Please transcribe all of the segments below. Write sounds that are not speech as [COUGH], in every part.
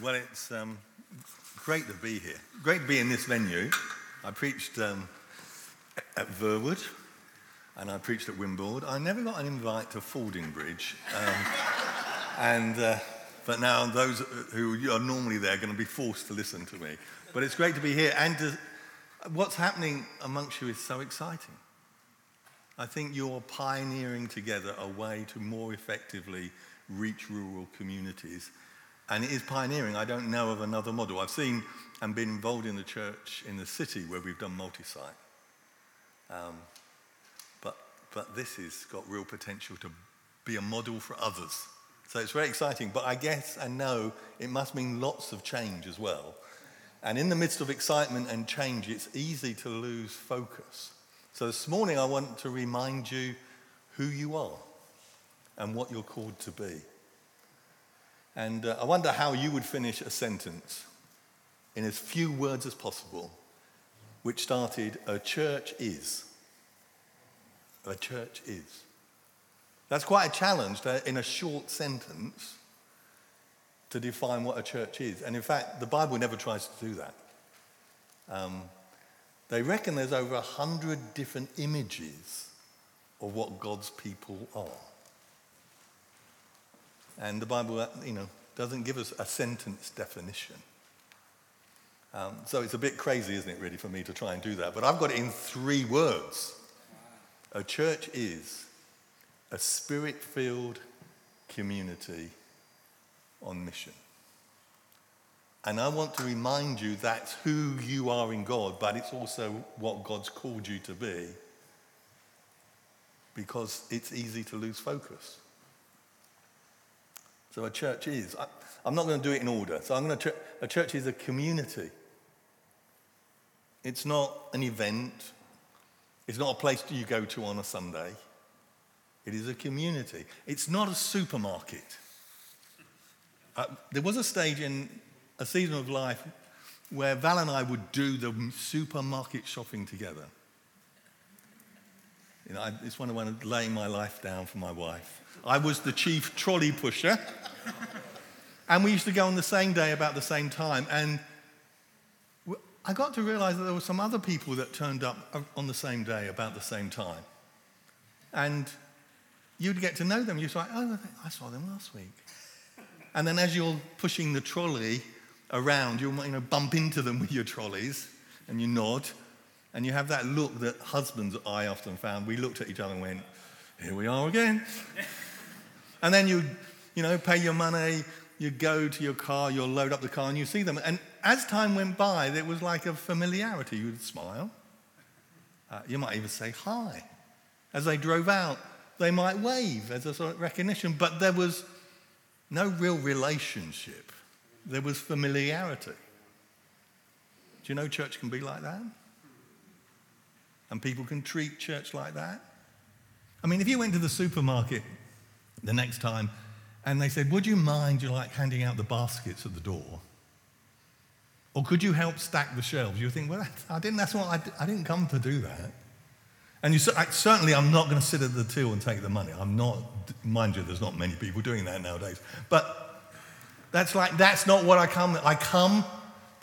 Well, it's um, great to be here. Great to be in this venue. I preached um, at Verwood and I preached at Wimborne. I never got an invite to Fordingbridge. Um, [LAUGHS] and, uh, but now those who are normally there are going to be forced to listen to me. But it's great to be here. And to, what's happening amongst you is so exciting. I think you're pioneering together a way to more effectively reach rural communities and it is pioneering. I don't know of another model. I've seen and been involved in the church in the city where we've done multi site. Um, but, but this has got real potential to be a model for others. So it's very exciting. But I guess and know it must mean lots of change as well. And in the midst of excitement and change, it's easy to lose focus. So this morning, I want to remind you who you are and what you're called to be. And uh, I wonder how you would finish a sentence in as few words as possible, which started, A church is. A church is. That's quite a challenge to, in a short sentence to define what a church is. And in fact, the Bible never tries to do that. Um, they reckon there's over a hundred different images of what God's people are. And the Bible, uh, you know, doesn't give us a sentence definition. Um, so it's a bit crazy, isn't it, really, for me to try and do that? But I've got it in three words. A church is a spirit filled community on mission. And I want to remind you that's who you are in God, but it's also what God's called you to be because it's easy to lose focus. So a church is. I, am not going to do it in order. So I'm going to. A church is a community. It's not an event. It's not a place you go to on a Sunday. It is a community. It's not a supermarket. Uh, there was a stage in a season of life where Val and I would do the supermarket shopping together. You know, I, it's when I went laying my life down for my wife. I was the chief trolley pusher. and we used to go on the same day about the same time. And I got to realize that there were some other people that turned up uh, on the same day about the same time. And you'd get to know them. You'd say, oh, I saw them last week. And then as you're pushing the trolley around, you'll you know, bump into them with your trolleys and you nod. And you have that look that husbands, I often found, we looked at each other and went, here we are again. [LAUGHS] and then you, you know, pay your money, you go to your car, you'll load up the car, and you see them. And as time went by, there was like a familiarity. You would smile. Uh, you might even say hi. As they drove out, they might wave as a sort of recognition, but there was no real relationship. There was familiarity. Do you know church can be like that? And people can treat church like that? I mean, if you went to the supermarket the next time and they said, Would you mind you like handing out the baskets at the door? Or could you help stack the shelves? You think, Well, I didn't, that's what I, I didn't come to do that. And you certainly, I'm not going to sit at the till and take the money. I'm not, mind you, there's not many people doing that nowadays. But that's like, that's not what I come. I come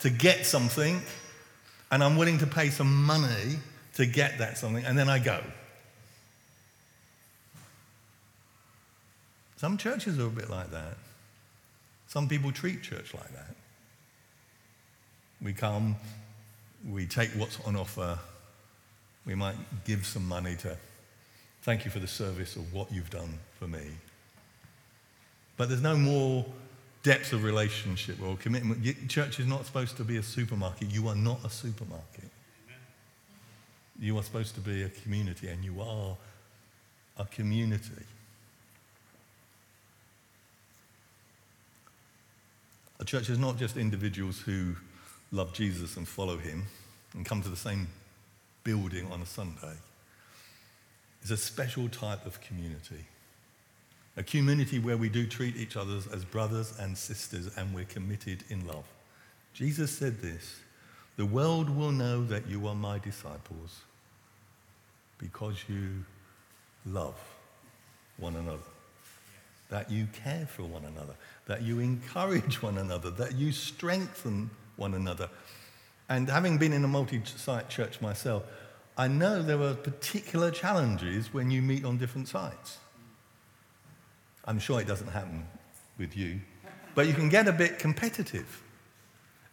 to get something, and I'm willing to pay some money to get that something, and then I go. Some churches are a bit like that. Some people treat church like that. We come, we take what's on offer, we might give some money to thank you for the service of what you've done for me. But there's no more depth of relationship or commitment. Church is not supposed to be a supermarket. You are not a supermarket. You are supposed to be a community, and you are a community. A church is not just individuals who love Jesus and follow him and come to the same building on a Sunday. It's a special type of community. A community where we do treat each other as brothers and sisters and we're committed in love. Jesus said this The world will know that you are my disciples because you love one another. That you care for one another, that you encourage one another, that you strengthen one another. And having been in a multi site church myself, I know there are particular challenges when you meet on different sites. I'm sure it doesn't happen with you, but you can get a bit competitive.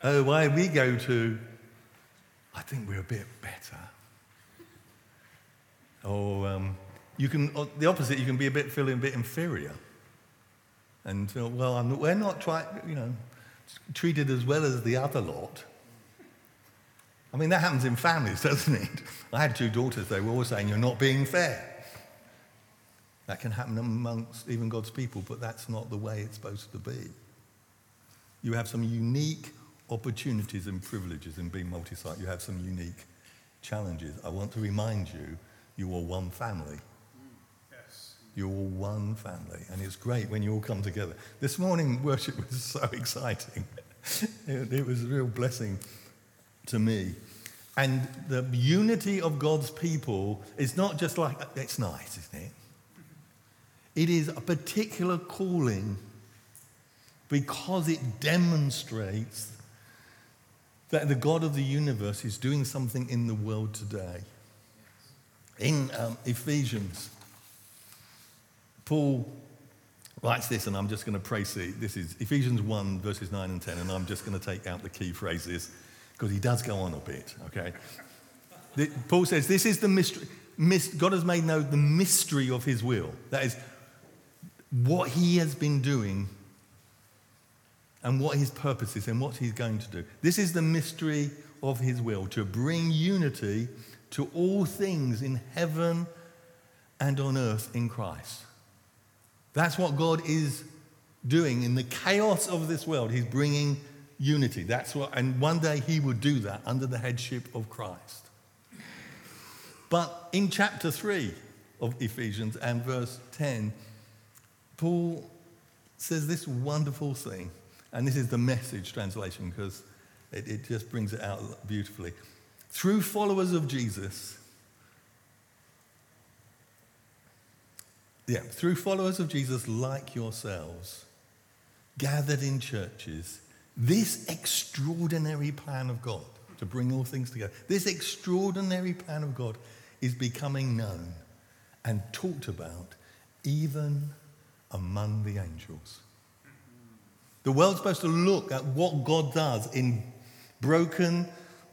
Oh, why we go to, I think we're a bit better. Or um, you can, the opposite, you can be a bit feeling a bit inferior. And feel, well, I'm, we're not trying, you know, treated as well as the other lot. I mean, that happens in families, [LAUGHS] doesn't it? I had two daughters, they were always saying, You're not being fair. That can happen amongst even God's people, but that's not the way it's supposed to be. You have some unique opportunities and privileges in being multi site. You have some unique challenges. I want to remind you, you are one family. You're all one family, and it's great when you all come together. This morning, worship was [LAUGHS] so exciting. it, it was a real blessing to me. And the unity of God's people is not just like, it's nice, isn't it? It is a particular calling because it demonstrates that the God of the universe is doing something in the world today. In um, Ephesians, Paul writes this, and I'm just going to praise it. This is Ephesians 1, verses 9 and 10, and I'm just going to take out the key phrases because he does go on a bit, okay? The, Paul says, This is the mystery. God has made known the mystery of his will. That is what he has been doing and what his purpose is and what he's going to do. This is the mystery of his will to bring unity to all things in heaven and on earth in Christ. That's what God is doing in the chaos of this world. He's bringing unity. That's what, and one day he will do that under the headship of Christ. But in chapter 3 of Ephesians and verse 10, Paul says this wonderful thing, and this is the message translation because it, it just brings it out beautifully. Through followers of Jesus, yeah, through followers of Jesus like yourselves, gathered in churches, this extraordinary plan of God to bring all things together, this extraordinary plan of God is becoming known and talked about even among the angels. The world's supposed to look at what God does in broken,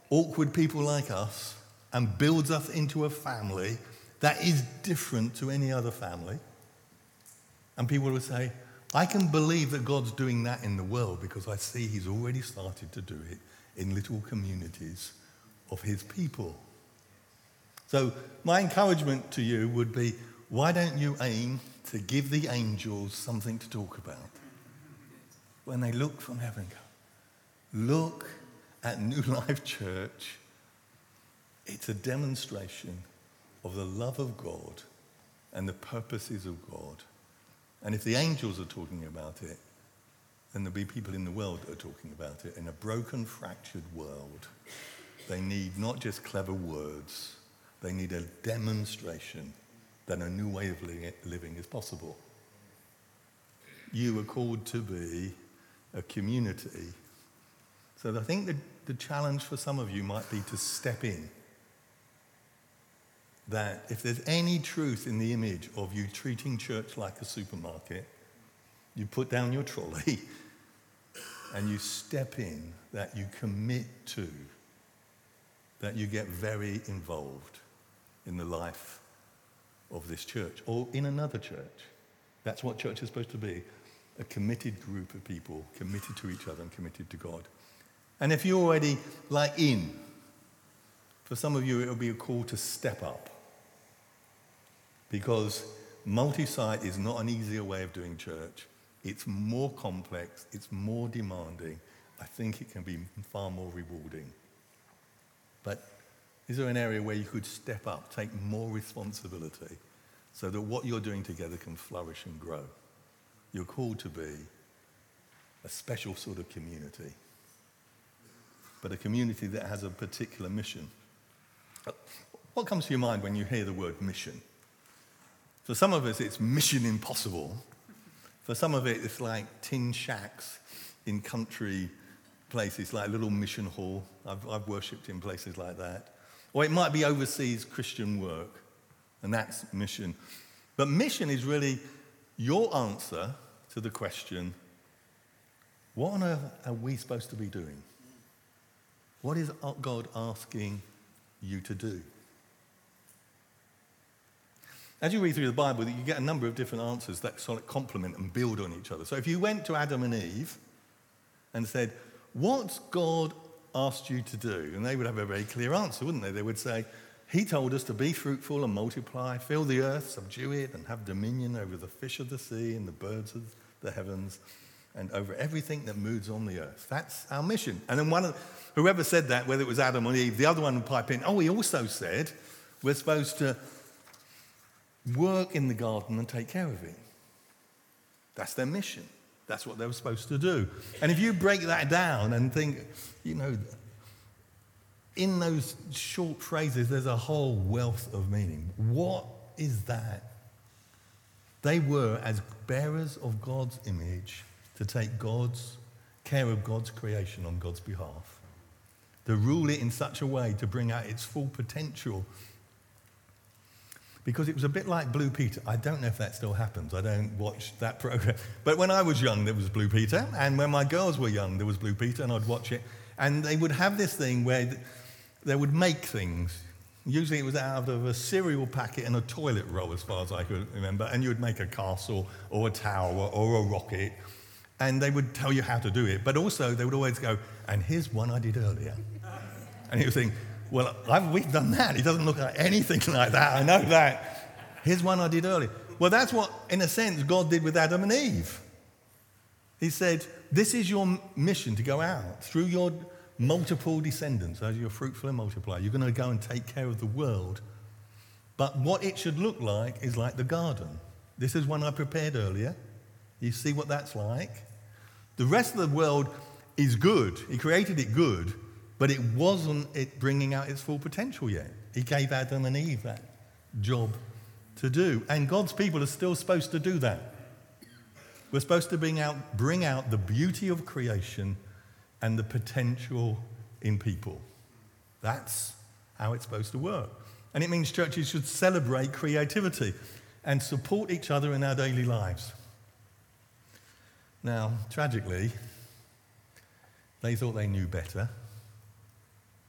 awkward people like us and builds us into a family that is different to any other family. And people will say, I can believe that God's doing that in the world because I see He's already started to do it in little communities of His people. So, my encouragement to you would be why don't you aim to give the angels something to talk about? When they look from heaven, look at New [LAUGHS] Life Church. It's a demonstration of the love of God and the purposes of God and if the angels are talking about it, then there'll be people in the world that are talking about it. In a broken, fractured world, they need not just clever words, they need a demonstration that a new way of living is possible. You are called to be a community. So I think the, the challenge for some of you might be to step in that if there's any truth in the image of you treating church like a supermarket, you put down your trolley [LAUGHS] and you step in, that you commit to, that you get very involved in the life of this church or in another church. That's what church is supposed to be a committed group of people committed to each other and committed to God. And if you're already like in, for some of you, it'll be a call to step up because multi site is not an easier way of doing church. It's more complex, it's more demanding. I think it can be far more rewarding. But is there an area where you could step up, take more responsibility, so that what you're doing together can flourish and grow? You're called to be a special sort of community, but a community that has a particular mission. What comes to your mind when you hear the word mission? For some of us, it's mission impossible. For some of it, it's like tin shacks in country places, like a little mission hall. I've, I've worshipped in places like that. Or it might be overseas Christian work, and that's mission. But mission is really your answer to the question what on earth are we supposed to be doing? What is God asking you to do? As you read through the Bible, you get a number of different answers that sort of complement and build on each other. So if you went to Adam and Eve and said, What's God asked you to do? And they would have a very clear answer, wouldn't they? They would say, He told us to be fruitful and multiply, fill the earth, subdue it, and have dominion over the fish of the sea and the birds of the heavens and over everything that moves on the earth. That's our mission. And then one of, whoever said that, whether it was Adam or Eve, the other one would pipe in, oh, he also said we're supposed to work in the garden and take care of it. That's their mission. That's what they were supposed to do. And if you break that down and think, you know, in those short phrases, there's a whole wealth of meaning. What is that? They were, as bearers of God's image, to take God's care of God's creation on God's behalf, to rule it in such a way to bring out its full potential because it was a bit like Blue Peter. I don't know if that still happens. I don't watch that [LAUGHS] program. But when I was young, there was Blue Peter. And when my girls were young, there was Blue Peter, and I'd watch it. And they would have this thing where they would make things. Usually it was out of a cereal packet and a toilet roll, as far as I could remember. And you would make a castle or a tower or a rocket. And they would tell you how to do it. But also, they would always go, and here's one I did earlier. And you would think, well, I've, we've done that. He doesn't look like anything [LAUGHS] like that. I know that. Here's one I did earlier. Well, that's what, in a sense, God did with Adam and Eve. He said, This is your mission to go out through your multiple descendants as you're fruitful and multiply. You're going to go and take care of the world. But what it should look like is like the garden. This is one I prepared earlier. You see what that's like? The rest of the world is good. He created it good, but it wasn't it bringing out its full potential yet. He gave Adam and Eve that job to do. And God's people are still supposed to do that. We're supposed to bring out, bring out the beauty of creation and the potential in people. That's how it's supposed to work. And it means churches should celebrate creativity and support each other in our daily lives. Now, tragically, they thought they knew better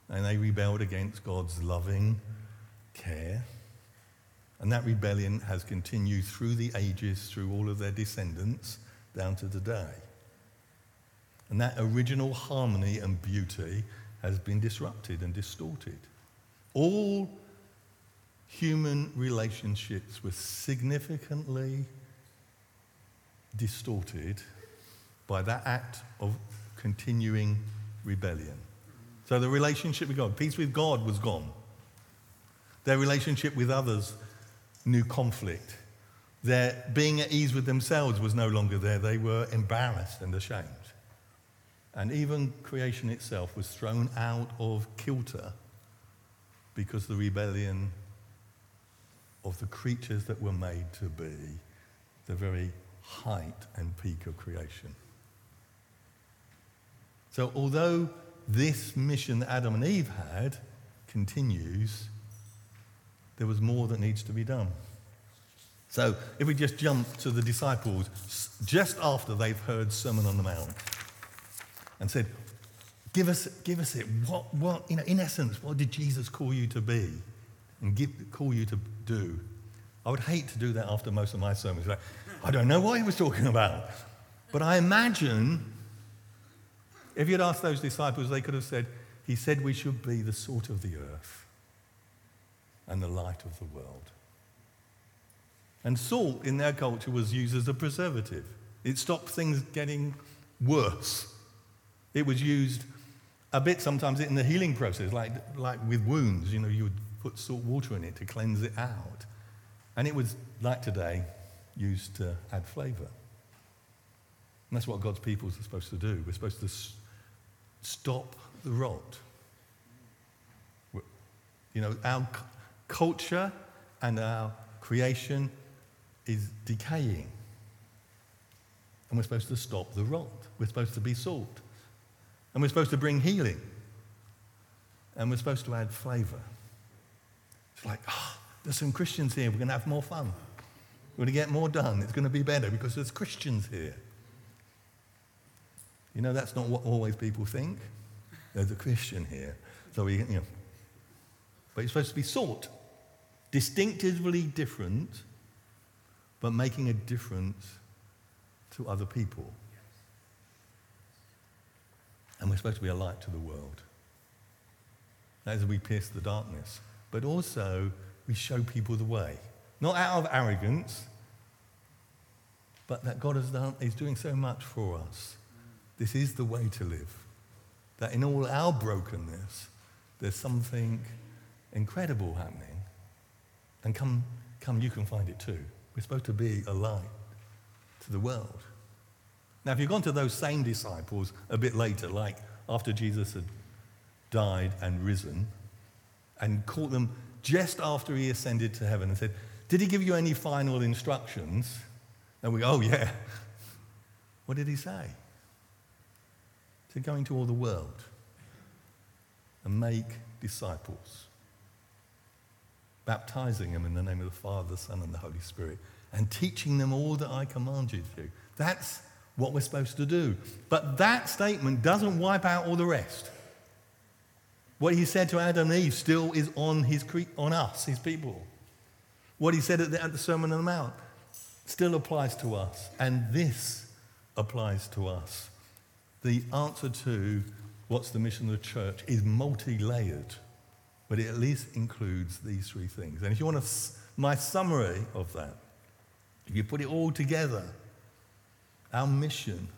and they rebelled against God's loving care. And that rebellion has continued through the ages, through all of their descendants, down to today. And that original harmony and beauty has been disrupted and distorted. All human relationships were significantly distorted by that act of continuing rebellion. So the relationship with God, peace with God was gone. Their relationship with others knew conflict. Their being at ease with themselves was no longer there. They were embarrassed and ashamed. And even creation itself was thrown out of kilter because the rebellion of the creatures that were made to be the very height and peak of creation. So, although this mission that Adam and Eve had continues, there was more that needs to be done. So, if we just jump to the disciples just after they've heard Sermon on the Mount and said, Give us, give us it. What, what, you know, in essence, what did Jesus call you to be and give, call you to do? I would hate to do that after most of my sermons. Like, I don't know what he was talking about. But I imagine if you'd asked those disciples, they could have said, He said we should be the salt of the earth and the light of the world. And salt in their culture was used as a preservative, it stopped things getting worse. It was used a bit sometimes in the healing process, like, like with wounds, you know, you would put salt water in it to cleanse it out. And it was, like today, used to add flavor. And that's what God's people are supposed to do. We're supposed to stop the rot. You know, our c- culture and our creation is decaying. And we're supposed to stop the rot. We're supposed to be salt. And we're supposed to bring healing. And we're supposed to add flavor. It's like, oh, there's some Christians here. We're going to have more fun. We're going to get more done. It's going to be better because there's Christians here. You know, that's not what always people think. There's a Christian here. So we, you know. But it's supposed to be sought, Distinctively different, but making a difference to other people. And we're supposed to be a light to the world. As we pierce the darkness. But also, we show people the way. Not out of arrogance, but that God is doing so much for us. This is the way to live. That in all our brokenness, there's something incredible happening. And come, come, you can find it too. We're supposed to be a light to the world. Now, if you've gone to those same disciples a bit later, like after Jesus had died and risen, and caught them just after he ascended to heaven and said, Did he give you any final instructions? And we go, Oh, yeah. [LAUGHS] What did he say? To go into all the world and make disciples, baptizing them in the name of the Father, the Son, and the Holy Spirit, and teaching them all that I command you to. do. That's what we're supposed to do. But that statement doesn't wipe out all the rest. What he said to Adam and Eve still is on, his, on us, his people. What he said at the, at the Sermon on the Mount still applies to us. And this applies to us. The answer to what's the mission of the church is multi layered, but it at least includes these three things. And if you want a, my summary of that, if you put it all together, our mission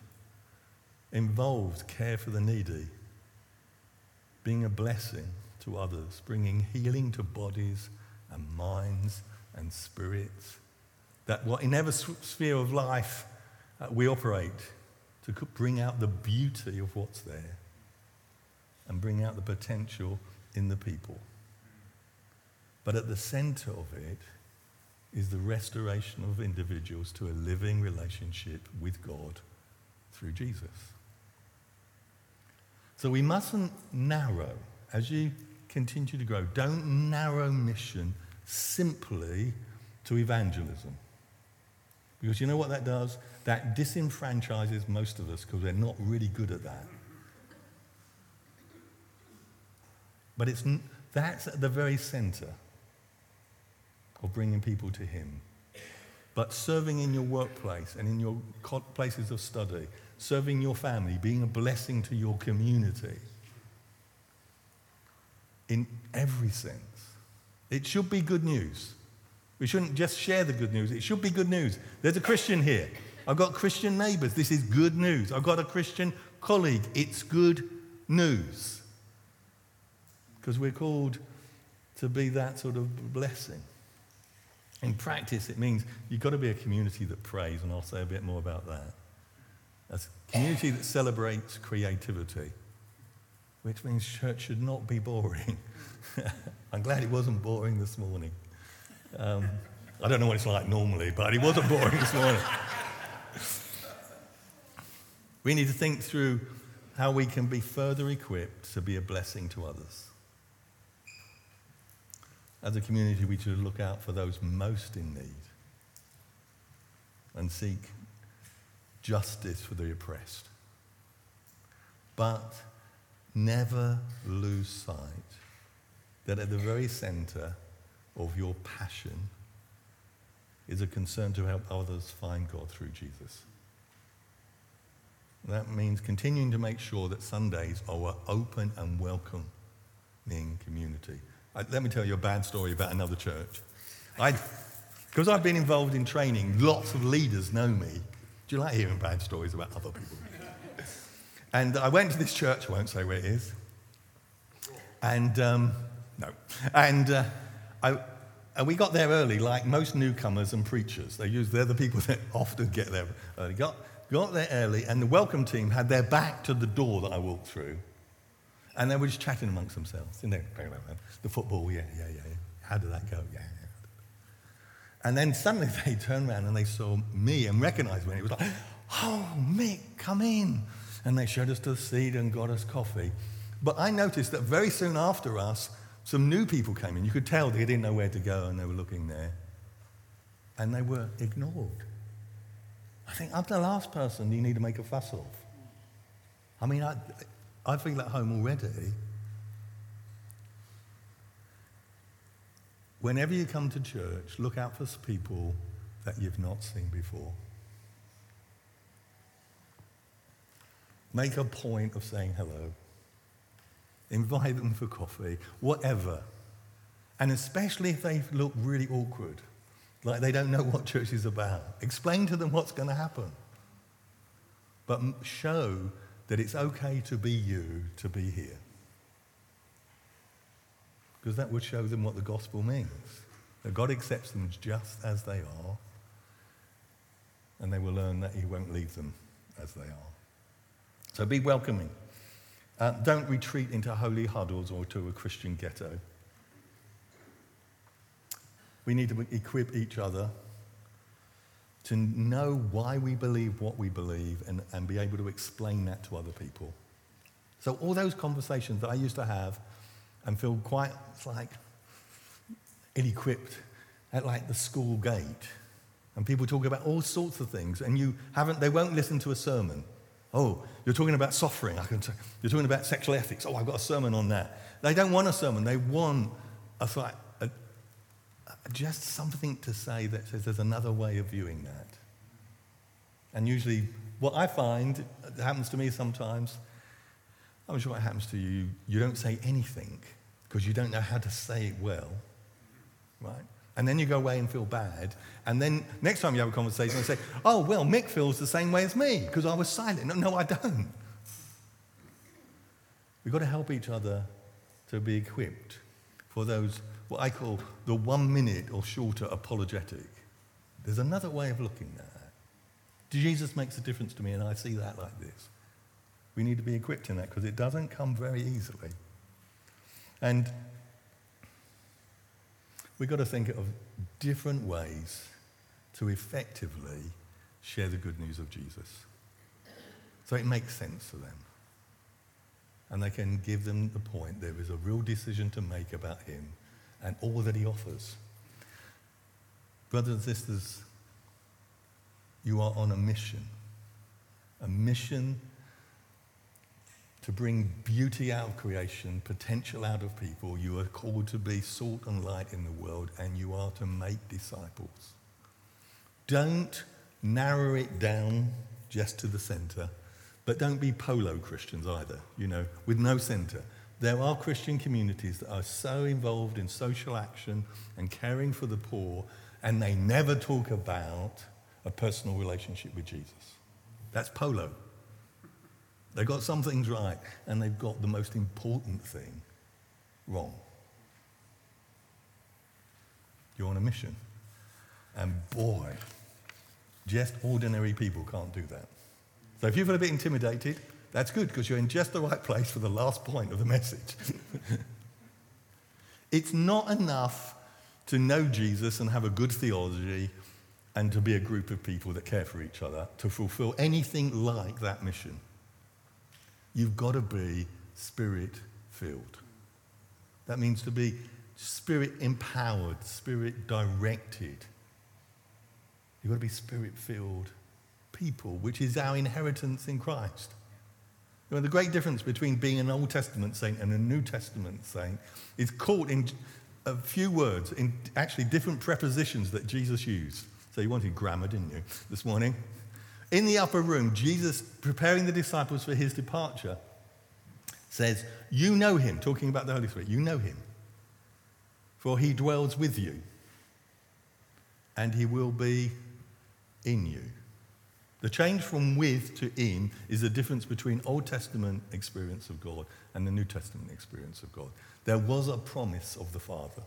involves care for the needy, being a blessing to others, bringing healing to bodies and minds and spirits. That what in every sphere of life we operate to bring out the beauty of what's there and bring out the potential in the people. But at the center of it is the restoration of individuals to a living relationship with God through Jesus. So we mustn't narrow, as you continue to grow, don't narrow mission simply to evangelism. Because you know what that does? That disenfranchises most of us because we're not really good at that. But it's, that's at the very center of bringing people to Him. But serving in your workplace and in your places of study, serving your family, being a blessing to your community, in every sense. It should be good news. We shouldn't just share the good news. It should be good news. There's a Christian here. I've got Christian neighbors. This is good news. I've got a Christian colleague. It's good news. Because we're called to be that sort of blessing. In practice, it means you've got to be a community that prays, and I'll say a bit more about that. A community that celebrates creativity, which means church should not be boring. [LAUGHS] I'm glad it wasn't boring this morning. Um, I don't know what it's like normally, but it wasn't boring this morning. we need to think through how we can be further equipped to be a blessing to others. As a community, we should look out for those most in need and seek justice for the oppressed. But never lose sight that at the very center of your passion is a concern to help others find God through Jesus. That means continuing to make sure that Sundays are an open and welcoming community. I, let me tell you a bad story about another church. Because I've been involved in training, lots of leaders know me. Do you like hearing bad stories about other people? and I went to this church, I won't say where it is. And, um, no. And, uh, I, and we got there early, like most newcomers and preachers. They use, they're the people [LAUGHS] that often get there early. Got, got there early, and the welcome team had their back to the door that I walked through. And they were just chatting amongst themselves. You know, the football, yeah, yeah, yeah. How did that go? Yeah, yeah. And then suddenly [LAUGHS] they turned around and they saw me and recognized me. It was like, Oh, Mick, come in. And they showed us to the seat and got us coffee. But I noticed that very soon after us, some new people came in. You could tell they didn't know where to go and they were looking there. And they were ignored. I think I'm the last person you need to make a fuss of. I mean, I, I feel at home already. Whenever you come to church, look out for people that you've not seen before. Make a point of saying hello. Invite them for coffee, whatever. And especially if they look really awkward, like they don't know what church is about, explain to them what's going to happen. But show that it's okay to be you, to be here. Because that would show them what the gospel means. That God accepts them just as they are, and they will learn that He won't leave them as they are. So be welcoming. Uh, don't retreat into holy huddles or to a Christian ghetto. We need to equip each other to know why we believe what we believe and, and be able to explain that to other people. So, all those conversations that I used to have and feel quite like ill equipped at like the school gate, and people talk about all sorts of things, and you haven't, they won't listen to a sermon. Oh, you're talking about suffering. I can t- you're talking about sexual ethics. Oh, I've got a sermon on that. They don't want a sermon. They want a, a, a, just something to say that says there's another way of viewing that. And usually, what I find uh, happens to me sometimes, I'm sure it happens to you, you don't say anything because you don't know how to say it well, right? And then you go away and feel bad. And then next time you have a conversation, you say, oh, well, Mick feels the same way as me because I was silent. No, no, I don't. We've got to help each other to be equipped for those, what I call the one minute or shorter apologetic. There's another way of looking at that. Jesus makes a difference to me, and I see that like this. We need to be equipped in that because it doesn't come very easily. And we've got to think of different ways to effectively share the good news of Jesus. So it makes sense to them. And they can give them the point there is a real decision to make about him and all that he offers. Brothers and sisters, you are on a mission. A mission to bring beauty out of creation, potential out of people. You are called to be salt and light in the world, and you are to make disciples. Don't narrow it down just to the center, but don't be polo Christians either, you know, with no center. There are Christian communities that are so involved in social action and caring for the poor, and they never talk about a personal relationship with Jesus. That's polo. They've got some things right, and they've got the most important thing wrong. You're on a mission. And boy, just ordinary people can't do that. So if you feel a bit intimidated, that's good because you're in just the right place for the last point of the message. [LAUGHS] it's not enough to know Jesus and have a good theology and to be a group of people that care for each other to fulfill anything like that mission. You've got to be spirit filled. That means to be spirit empowered, spirit directed. You've got to be spirit filled people, which is our inheritance in Christ. You know, the great difference between being an Old Testament saint and a New Testament saint is caught in a few words, in actually different prepositions that Jesus used. So you wanted grammar, didn't you, this morning? In the upper room, Jesus, preparing the disciples for his departure, says, You know him, talking about the Holy Spirit, you know him, for he dwells with you, and he will be in you. The change from with to in is the difference between Old Testament experience of God and the New Testament experience of God. There was a promise of the Father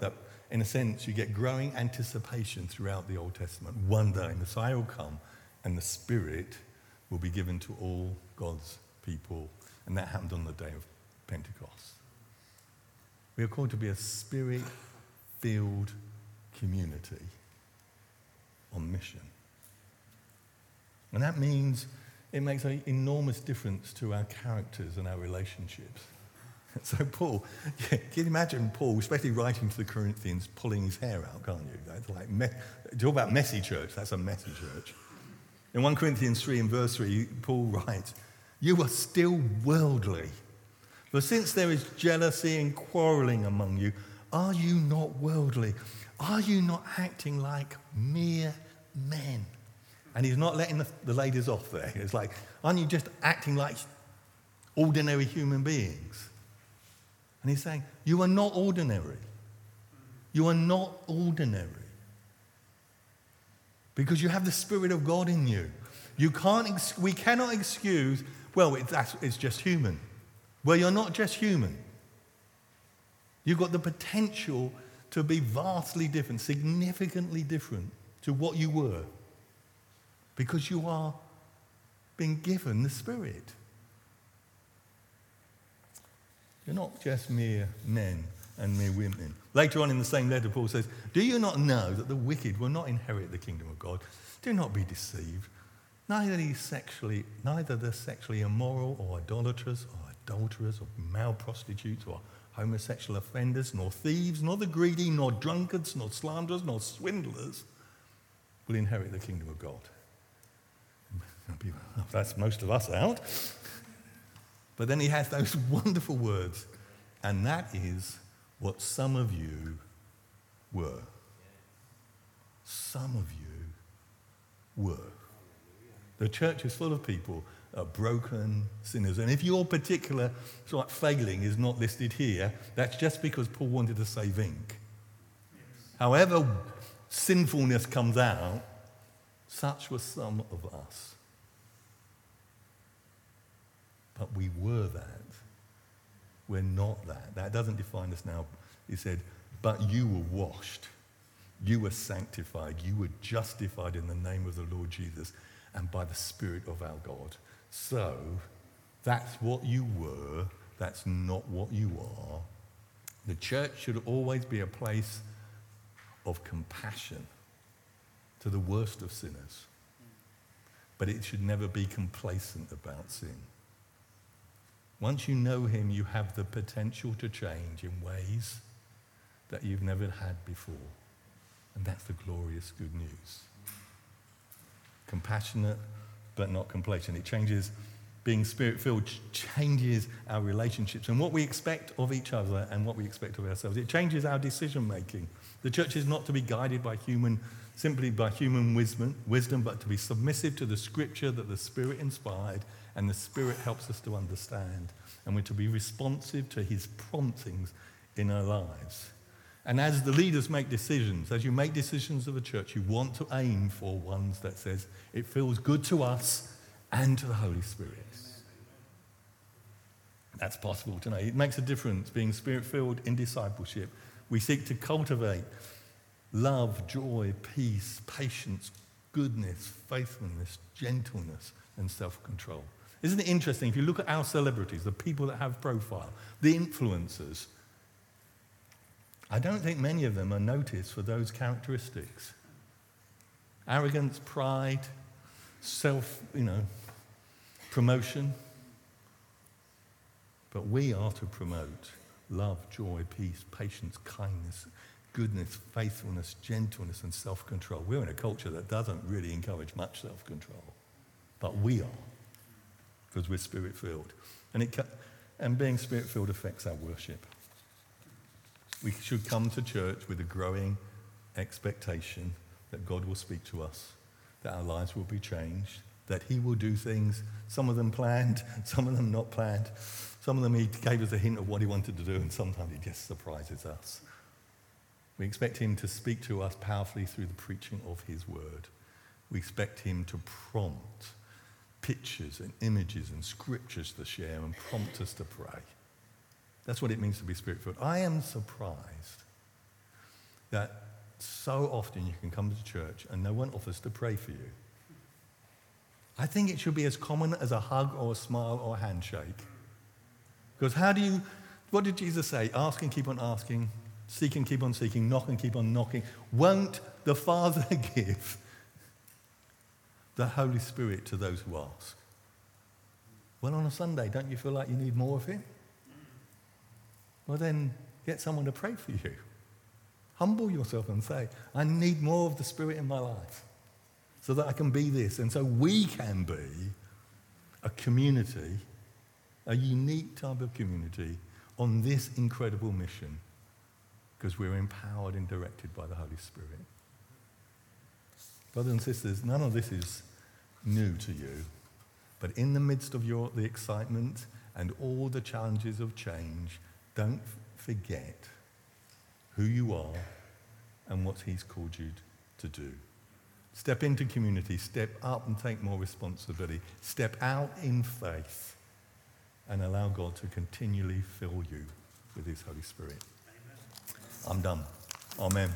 that in a sense, you get growing anticipation throughout the Old Testament. One day, Messiah will come and the Spirit will be given to all God's people. And that happened on the day of Pentecost. We are called to be a spirit filled community on mission. And that means it makes an enormous difference to our characters and our relationships. [LAUGHS] So, Paul, [LAUGHS] can you imagine Paul, especially writing to the Corinthians, pulling his hair out, can't you? That's like, me- talk about messy church, that's a messy church. In 1 Corinthians 3 and verse 3, Paul writes, You are still worldly. For since there is jealousy and quarreling among you, are you not worldly? Are you not acting like mere men? And he's not letting the, the ladies off there. It's like, aren't you just acting like ordinary human beings? And he's saying, You are not ordinary. You are not ordinary. Because you have the Spirit of God in you. You can't we cannot excuse, well, it's, it's just human. Well, you're not just human. You've got the potential to be vastly different, significantly different to what you were because you are being given the Spirit. You're not just mere men and mere women. Later on in the same letter, Paul says, Do you not know that the wicked will not inherit the kingdom of God? Do not be deceived. Neither the sexually, neither the sexually immoral or idolaters or adulterers or male prostitutes or homosexual offenders, nor thieves, nor the greedy, nor drunkards, nor slanderers, nor swindlers will inherit the kingdom of God. [LAUGHS] That's most of us out. But then he has those [LAUGHS] wonderful words, and that is what some of you were. Some of you were. The church is full of people, uh, broken sinners. And if your particular sort of failing is not listed here, that's just because Paul wanted to say Vinc. However, sinfulness comes out, such were some of us. But we were that. We're not that. That doesn't define us now. He said, but you were washed. You were sanctified. You were justified in the name of the Lord Jesus and by the Spirit of our God. So, that's what you were. That's not what you are. The church should always be a place of compassion to the worst of sinners. But it should never be complacent about sin. Once you know Him, you have the potential to change in ways that you've never had before. And that's the glorious good news. Compassionate, but not complacent. It changes, being spirit filled changes our relationships and what we expect of each other and what we expect of ourselves. It changes our decision making. The church is not to be guided by human, simply by human wisdom, wisdom, but to be submissive to the scripture that the Spirit inspired and the Spirit helps us to understand. And we're to be responsive to His promptings in our lives. And as the leaders make decisions, as you make decisions of a church, you want to aim for ones that says it feels good to us and to the Holy Spirit. That's possible tonight. It makes a difference being spirit filled in discipleship. We seek to cultivate love, joy, peace, patience, goodness, faithfulness, gentleness, and self control. Isn't it interesting? If you look at our celebrities, the people that have profile, the influencers, I don't think many of them are noticed for those characteristics arrogance, pride, self, you know, promotion. But we are to promote love, joy, peace, patience, kindness, goodness, faithfulness, gentleness, and self control. We're in a culture that doesn't really encourage much self control, but we are because we're spirit filled. And, and being spirit filled affects our worship. We should come to church with a growing expectation that God will speak to us, that our lives will be changed, that He will do things, some of them planned, [LAUGHS] some of them not planned. Some of them He gave us a hint of what He wanted to do, and sometimes He just surprises us. We expect Him to speak to us powerfully through the preaching of His word. We expect Him to prompt pictures and images and scriptures to share and prompt us to pray. That's what it means to be spirit filled. I am surprised that so often you can come to church and no one offers to pray for you. I think it should be as common as a hug or a smile or a handshake. Because how do you, what did Jesus say? Ask and keep on asking, seek and keep on seeking, knock and keep on knocking. Won't the Father [LAUGHS] give? the Holy Spirit to those who ask. Well, on a Sunday, don't you feel like you need more of Him? Well, then get someone to pray for you. Humble yourself and say, I need more of the Spirit in my life so that I can be this. And so we can be a community, a unique type of community on this incredible mission because we're empowered and directed by the Holy Spirit. Brothers and sisters, none of this is new to you, but in the midst of your, the excitement and all the challenges of change, don't forget who you are and what He's called you to do. Step into community, step up and take more responsibility, step out in faith, and allow God to continually fill you with His Holy Spirit. I'm done. Amen.